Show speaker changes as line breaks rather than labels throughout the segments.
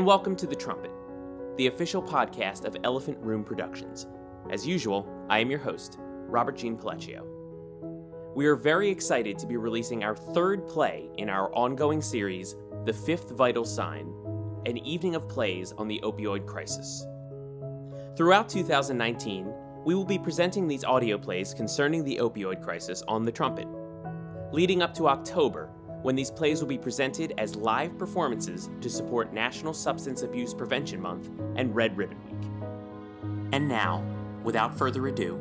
And welcome to The Trumpet, the official podcast of Elephant Room Productions. As usual, I am your host, Robert Jean Pellecchio. We are very excited to be releasing our third play in our ongoing series, The Fifth Vital Sign An Evening of Plays on the Opioid Crisis. Throughout 2019, we will be presenting these audio plays concerning the opioid crisis on the trumpet, leading up to October, when these plays will be presented as live performances to support National Substance Abuse Prevention Month and Red Ribbon Week. And now, without further ado,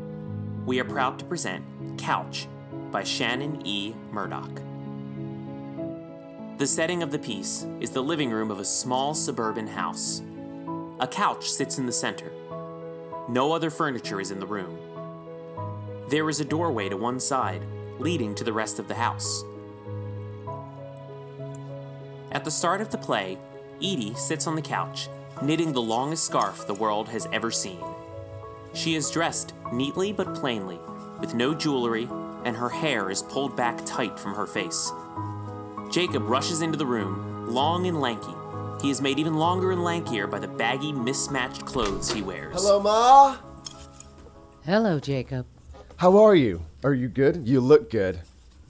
we are proud to present Couch by Shannon E. Murdoch. The setting of the piece is the living room of a small suburban house. A couch sits in the center. No other furniture is in the room. There is a doorway to one side, leading to the rest of the house. At the start of the play, Edie sits on the couch, knitting the longest scarf the world has ever seen. She is dressed neatly but plainly, with no jewelry, and her hair is pulled back tight from her face. Jacob rushes into the room, long and lanky. He is made even longer and lankier by the baggy, mismatched clothes he wears.
Hello, Ma.
Hello, Jacob.
How are you? Are you good? You look good.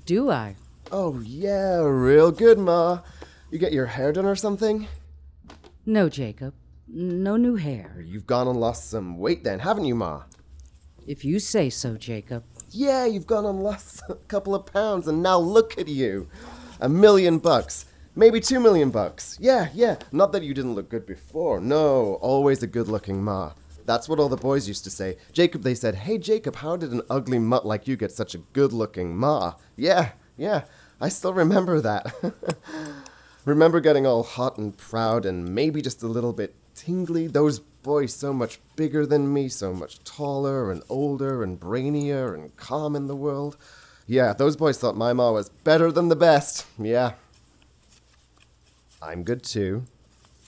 Do I?
Oh, yeah, real good, Ma. You get your hair done or something?
No, Jacob. No new hair.
You've gone and lost some weight then, haven't you, Ma?
If you say so, Jacob.
Yeah, you've gone and lost a couple of pounds, and now look at you. A million bucks. Maybe two million bucks. Yeah, yeah. Not that you didn't look good before. No, always a good looking Ma. That's what all the boys used to say. Jacob, they said, Hey, Jacob, how did an ugly mutt like you get such a good looking Ma? Yeah, yeah. I still remember that. remember getting all hot and proud and maybe just a little bit tingly. Those boys so much bigger than me, so much taller and older and brainier and calm in the world. Yeah, those boys thought my ma was better than the best. Yeah. I'm good too.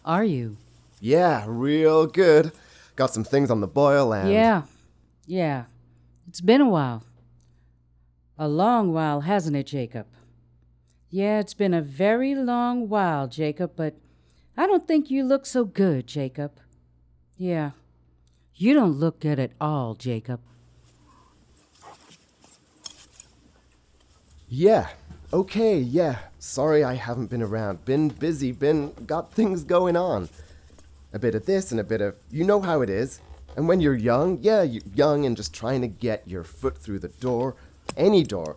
Are you?
Yeah, real good. Got some things on the boil and.
Yeah. Yeah. It's been a while. A long while, hasn't it, Jacob? Yeah, it's been a very long while, Jacob, but I don't think you look so good, Jacob. Yeah. You don't look good at all, Jacob.
Yeah. Okay, yeah. Sorry I haven't been around. Been busy, been. got things going on. A bit of this and a bit of. You know how it is. And when you're young, yeah, you're young and just trying to get your foot through the door, any door,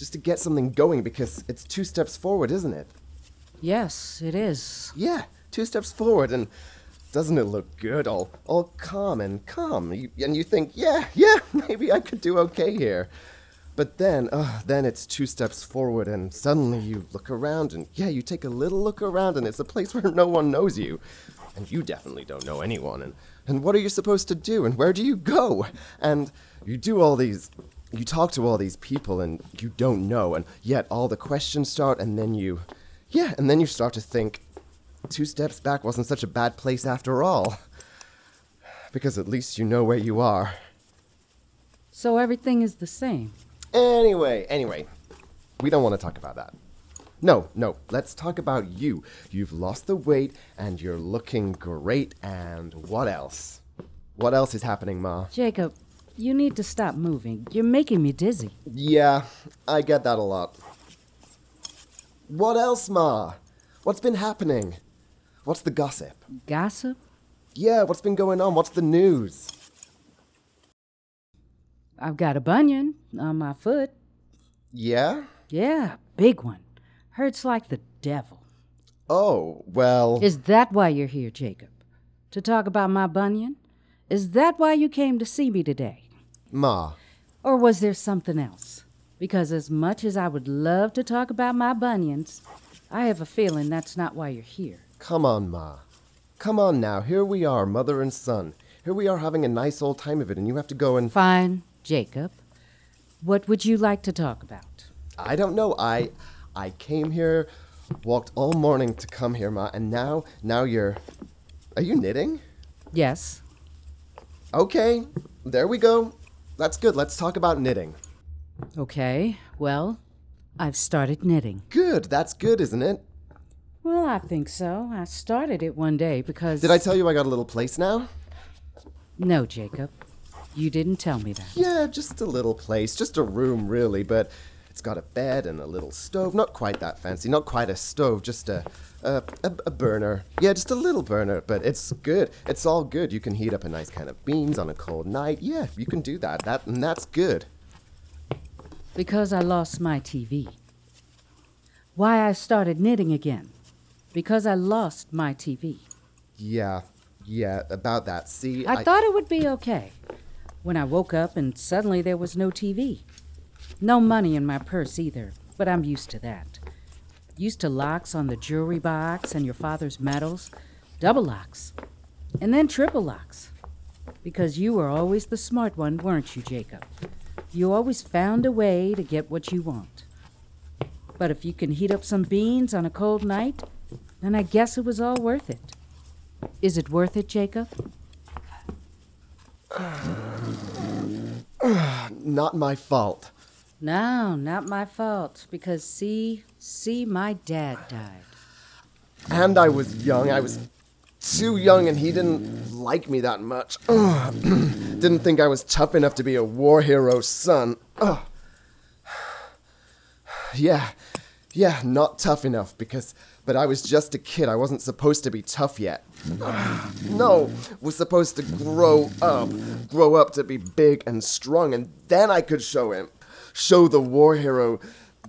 just to get something going because it's two steps forward, isn't it?
Yes, it is.
Yeah, two steps forward and doesn't it look good? All, all calm and calm. You, and you think, yeah, yeah, maybe I could do okay here. But then, uh, then it's two steps forward, and suddenly you look around, and yeah, you take a little look around, and it's a place where no one knows you, and you definitely don't know anyone. And and what are you supposed to do? And where do you go? And you do all these, you talk to all these people, and you don't know, and yet all the questions start, and then you, yeah, and then you start to think, two steps back wasn't such a bad place after all, because at least you know where you are.
So everything is the same.
Anyway, anyway, we don't want to talk about that. No, no, let's talk about you. You've lost the weight and you're looking great, and what else? What else is happening, Ma?
Jacob, you need to stop moving. You're making me dizzy.
Yeah, I get that a lot. What else, Ma? What's been happening? What's the gossip?
Gossip?
Yeah, what's been going on? What's the news?
I've got a bunion on my foot.
Yeah?
Yeah, big one. Hurts like the devil.
Oh, well.
Is that why you're here, Jacob? To talk about my bunion? Is that why you came to see me today?
Ma.
Or was there something else? Because as much as I would love to talk about my bunions, I have a feeling that's not why you're here.
Come on, Ma. Come on now. Here we are, mother and son. Here we are having a nice old time of it, and you have to go and.
Fine, Jacob. What would you like to talk about?
I don't know. I I came here, walked all morning to come here, Ma, and now now you're Are you knitting?
Yes.
Okay. There we go. That's good. Let's talk about knitting.
Okay, well, I've started knitting.
Good. That's good, isn't it?
Well, I think so. I started it one day because.
Did I tell you I got a little place now?
No, Jacob. You didn't tell me that.
Yeah, just a little place, just a room, really, but it's got a bed and a little stove. Not quite that fancy, not quite a stove, just a, a, a, a burner. Yeah, just a little burner, but it's good. It's all good. You can heat up a nice can of beans on a cold night. Yeah, you can do that. That and that's good.
Because I lost my TV. Why I started knitting again. Because I lost my TV.
Yeah, yeah, about that. See,
I, thought it would be okay. When I woke up and suddenly there was no TV. No money in my purse either, but I'm used to that. Used to locks on the jewelry box and your father's medals, double locks, and then triple locks. Because you were always the smart one, weren't you, Jacob? You always found a way to get what you want. But if you can heat up some beans on a cold night, then I guess it was all worth it. Is it worth it, Jacob?
not my fault.
No, not my fault. Because see, see, my dad died.
And I was young. I was too young, and he didn't like me that much. didn't think I was tough enough to be a war hero's son. Ugh. Yeah, yeah, not tough enough because, but I was just a kid. I wasn't supposed to be tough yet. No, was supposed to grow up, grow up to be big and strong, and then I could show him, show the war hero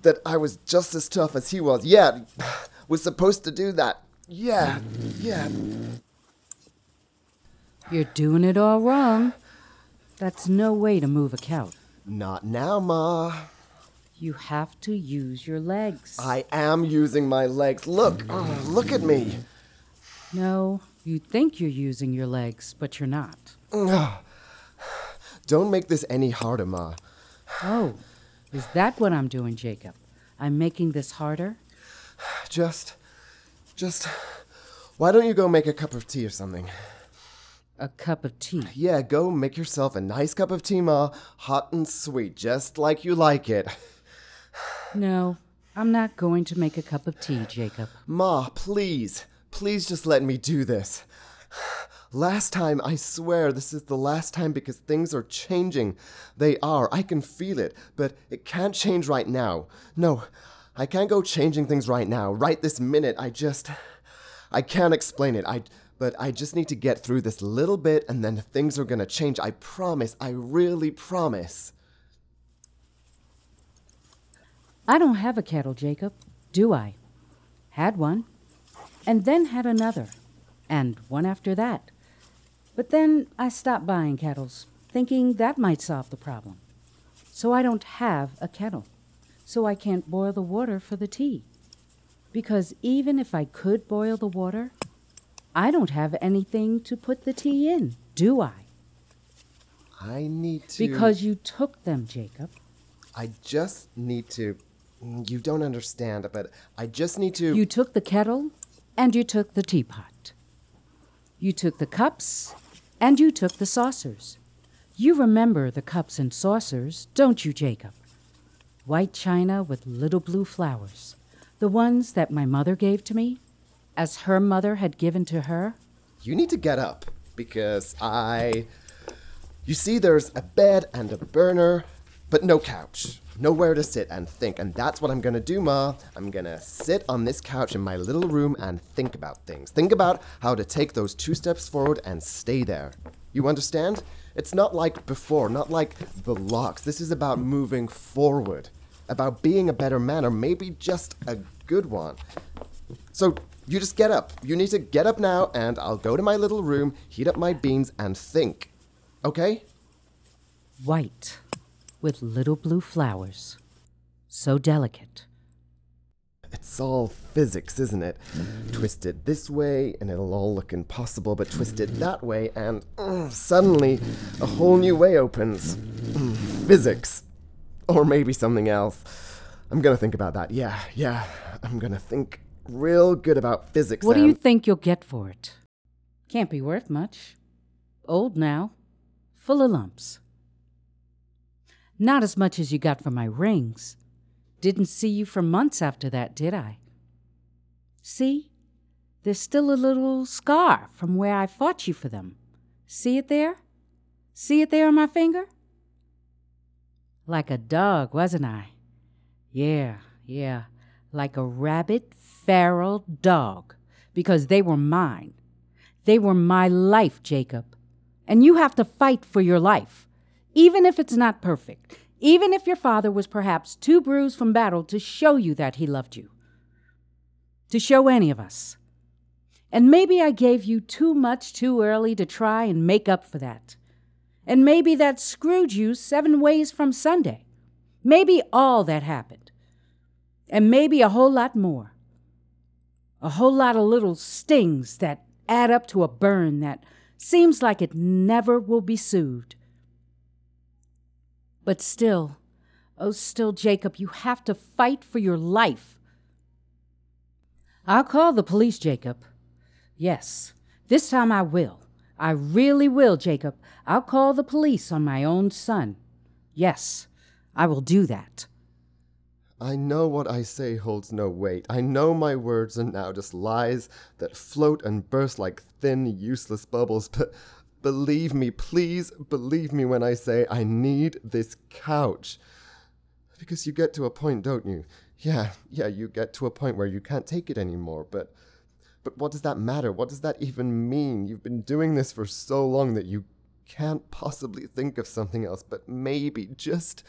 that I was just as tough as he was. Yeah, was supposed to do that. Yeah, yeah.
You're doing it all wrong. That's no way to move a cow.
Not now, Ma.
You have to use your legs.
I am using my legs. Look, oh, look at me.
No, you think you're using your legs, but you're not.
Don't make this any harder, Ma.
Oh, is that what I'm doing, Jacob? I'm making this harder?
Just. Just. Why don't you go make a cup of tea or something?
A cup of tea?
Yeah, go make yourself a nice cup of tea, Ma. Hot and sweet, just like you like it.
No, I'm not going to make a cup of tea, Jacob.
Ma, please. Please just let me do this. Last time, I swear this is the last time because things are changing. They are. I can feel it, but it can't change right now. No, I can't go changing things right now. Right this minute, I just. I can't explain it. I. But I just need to get through this little bit and then things are gonna change. I promise. I really promise.
I don't have a kettle, Jacob, do I? Had one, and then had another, and one after that. But then I stopped buying kettles, thinking that might solve the problem. So I don't have a kettle, so I can't boil the water for the tea. Because even if I could boil the water, I don't have anything to put the tea in, do I?
I need to.
Because you took them, Jacob.
I just need to you don't understand, but I just need to.
You took the kettle and you took the teapot. You took the cups and you took the saucers. You remember the cups and saucers, don't you, Jacob? White china with little blue flowers. The ones that my mother gave to me, as her mother had given to her.
You need to get up because I. You see, there's a bed and a burner, but no couch nowhere to sit and think. And that's what I'm gonna do, Ma. I'm gonna sit on this couch in my little room and think about things. Think about how to take those two steps forward and stay there. You understand? It's not like before, not like the locks. This is about moving forward, about being a better man, or maybe just a good one. So you just get up. You need to get up now, and I'll go to my little room, heat up my beans, and think. Okay?
White with little blue flowers. So delicate.
It's all physics, isn't it? Twisted this way, and it'll all look impossible, but twisted that way, and uh, suddenly a whole new way opens. physics. Or maybe something else. I'm gonna think about that. Yeah, yeah. I'm gonna think real good about physics.
What do you think you'll get for it? Can't be worth much. Old now, full of lumps. Not as much as you got for my rings. Didn't see you for months after that, did I? See? There's still a little scar from where I fought you for them. See it there? See it there on my finger? Like a dog, wasn't I? Yeah, yeah, like a rabid, feral dog, because they were mine. They were my life, Jacob. And you have to fight for your life, even if it's not perfect, even if your father was perhaps too bruised from battle to show you that he loved you, to show any of us. And maybe I gave you too much too early to try and make up for that. And maybe that screwed you seven ways from Sunday. Maybe all that happened. And maybe a whole lot more. A whole lot of little stings that add up to a burn that seems like it never will be soothed. But still, oh, still, Jacob, you have to fight for your life. I'll call the police, Jacob. Yes, this time I will. I really will, Jacob. I'll call the police on my own son. Yes, I will do that.
I know what I say holds no weight. I know my words are now just lies that float and burst like thin, useless bubbles, but believe me, please believe me when I say I need this couch. Because you get to a point, don't you? Yeah, yeah, you get to a point where you can't take it anymore, but but what does that matter? What does that even mean? You've been doing this for so long that you can't possibly think of something else, but maybe, just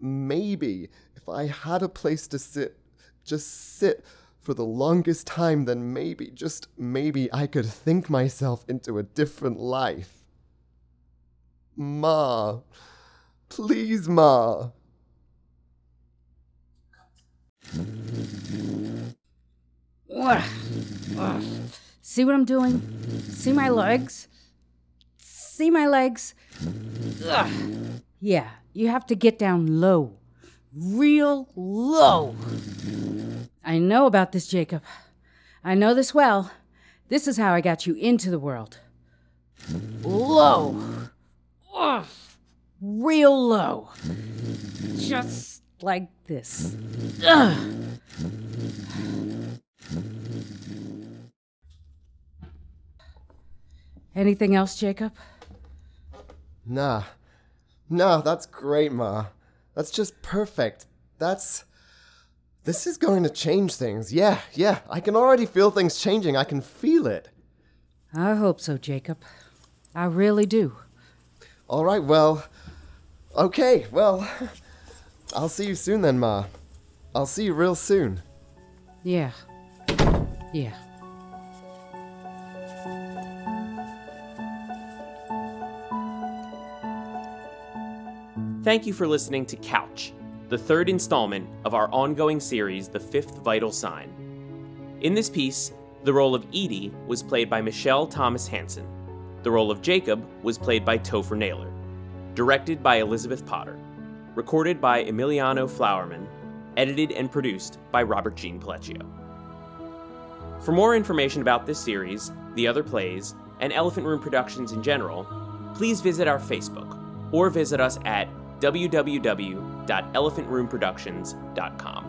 maybe, if I had a place to sit, just sit for the longest time, then maybe, just maybe, I could think myself into a different life. Ma, please, Ma.
See what I'm doing? See my legs? See my legs? Yeah, you have to get down low. Real low. I know about this, Jacob. I know this well. This is how I got you into the world. Low. Ugh. Real low. Just like this. Ugh. Anything else, Jacob?
Nah. Nah, that's great, Ma. That's just perfect. That's. This is going to change things. Yeah, yeah. I can already feel things changing. I can feel it.
I hope so, Jacob. I really do.
All right, well. Okay, well. I'll see you soon then, Ma. I'll see you real soon.
Yeah. Yeah.
Thank you for listening to Couch, the third installment of our ongoing series, The Fifth Vital Sign. In this piece, the role of Edie was played by Michelle Thomas Hanson. The role of Jacob was played by Topher Naylor. Directed by Elizabeth Potter. Recorded by Emiliano Flowerman. Edited and produced by Robert Jean Pellecchio. For more information about this series, the other plays, and Elephant Room Productions in general, please visit our Facebook or visit us at www.elephantroomproductions.com.